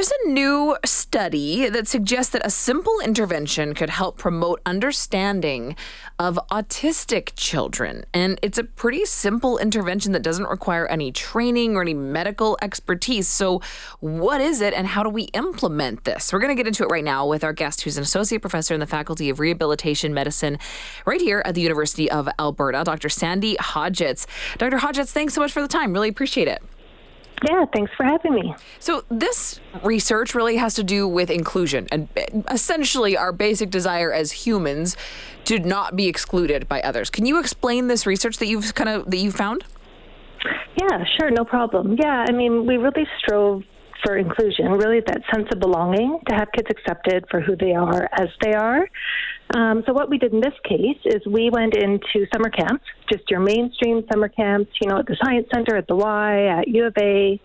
There's a new study that suggests that a simple intervention could help promote understanding of autistic children. And it's a pretty simple intervention that doesn't require any training or any medical expertise. So, what is it and how do we implement this? We're going to get into it right now with our guest, who's an associate professor in the Faculty of Rehabilitation Medicine right here at the University of Alberta, Dr. Sandy Hodgetts. Dr. Hodgetts, thanks so much for the time. Really appreciate it. Yeah, thanks for having me. So, this research really has to do with inclusion and eh, essentially our basic desire as humans to not be excluded by others. Can you explain this research that you've kind of that you found? Yeah, sure, no problem. Yeah, I mean, we really strove for inclusion, really that sense of belonging, to have kids accepted for who they are as they are. Um, so what we did in this case is we went into summer camps, just your mainstream summer camps, you know, at the Science Center, at the Y, at U of A,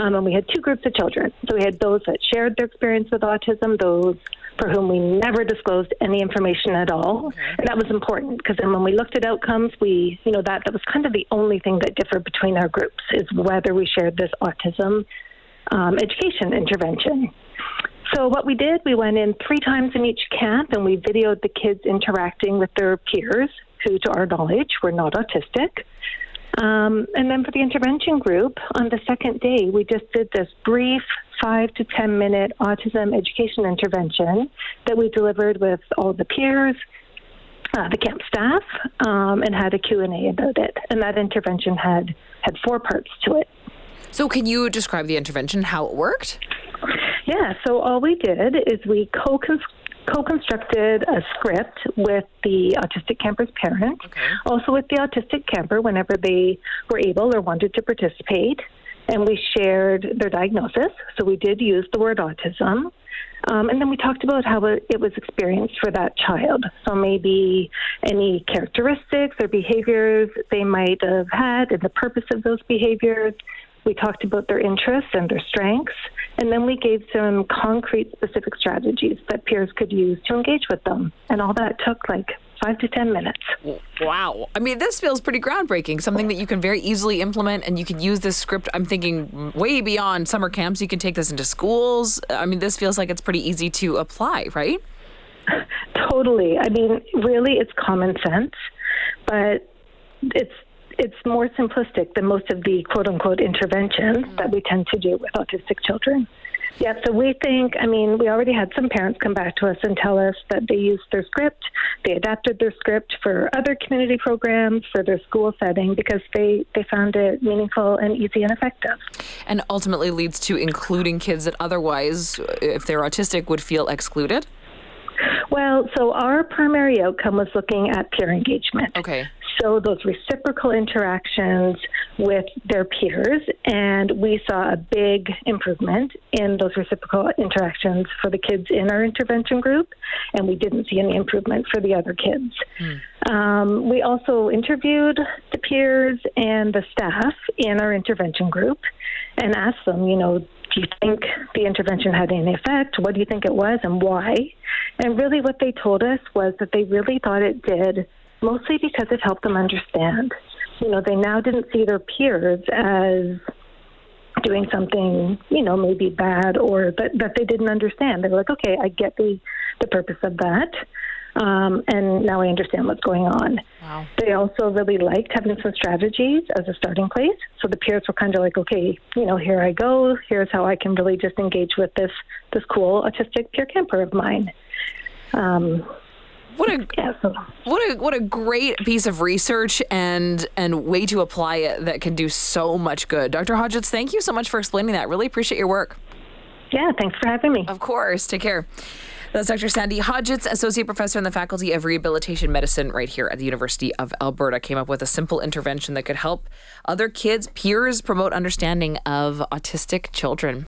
um, and we had two groups of children. So we had those that shared their experience with autism, those for whom we never disclosed any information at all. Okay. And that was important because then when we looked at outcomes, we, you know, that, that was kind of the only thing that differed between our groups is whether we shared this autism um, education intervention. So what we did, we went in three times in each camp and we videoed the kids interacting with their peers, who, to our knowledge, were not autistic. Um, and then for the intervention group, on the second day, we just did this brief five to 10 minute autism education intervention that we delivered with all the peers, uh, the camp staff, um, and had a Q&A about it. And that intervention had, had four parts to it. So can you describe the intervention, how it worked? Yeah, so all we did is we co co-constructed a script with the autistic camper's parent, okay. also with the autistic camper whenever they were able or wanted to participate, and we shared their diagnosis. So we did use the word autism. Um, and then we talked about how it was experienced for that child. So maybe any characteristics or behaviors they might have had and the purpose of those behaviors. We talked about their interests and their strengths. And then we gave some concrete, specific strategies that peers could use to engage with them. And all that took like five to 10 minutes. Wow. I mean, this feels pretty groundbreaking, something that you can very easily implement and you can use this script. I'm thinking way beyond summer camps. You can take this into schools. I mean, this feels like it's pretty easy to apply, right? Totally. I mean, really, it's common sense, but it's it's more simplistic than most of the quote unquote interventions mm-hmm. that we tend to do with autistic children. Yeah, so we think, I mean, we already had some parents come back to us and tell us that they used their script, they adapted their script for other community programs, for their school setting, because they, they found it meaningful and easy and effective. And ultimately leads to including kids that otherwise, if they're autistic, would feel excluded? Well, so our primary outcome was looking at peer engagement. Okay show those reciprocal interactions with their peers, and we saw a big improvement in those reciprocal interactions for the kids in our intervention group, and we didn't see any improvement for the other kids. Mm. Um, we also interviewed the peers and the staff in our intervention group and asked them, you know, do you think the intervention had any effect? What do you think it was and why? And really, what they told us was that they really thought it did mostly because it helped them understand. You know, they now didn't see their peers as doing something, you know, maybe bad or that, that they didn't understand. They were like, okay, I get the, the purpose of that. Um, and now I understand what's going on. Wow. They also really liked having some strategies as a starting place. So the peers were kind of like, okay, you know, here I go. Here's how I can really just engage with this this cool autistic peer camper of mine. Um, what a what a what a great piece of research and and way to apply it that can do so much good. Dr. Hodgetts, thank you so much for explaining that. Really appreciate your work. Yeah, thanks for having me. Of course. Take care. That's Dr. Sandy Hodgetts, Associate Professor in the Faculty of Rehabilitation Medicine right here at the University of Alberta, came up with a simple intervention that could help other kids, peers, promote understanding of autistic children.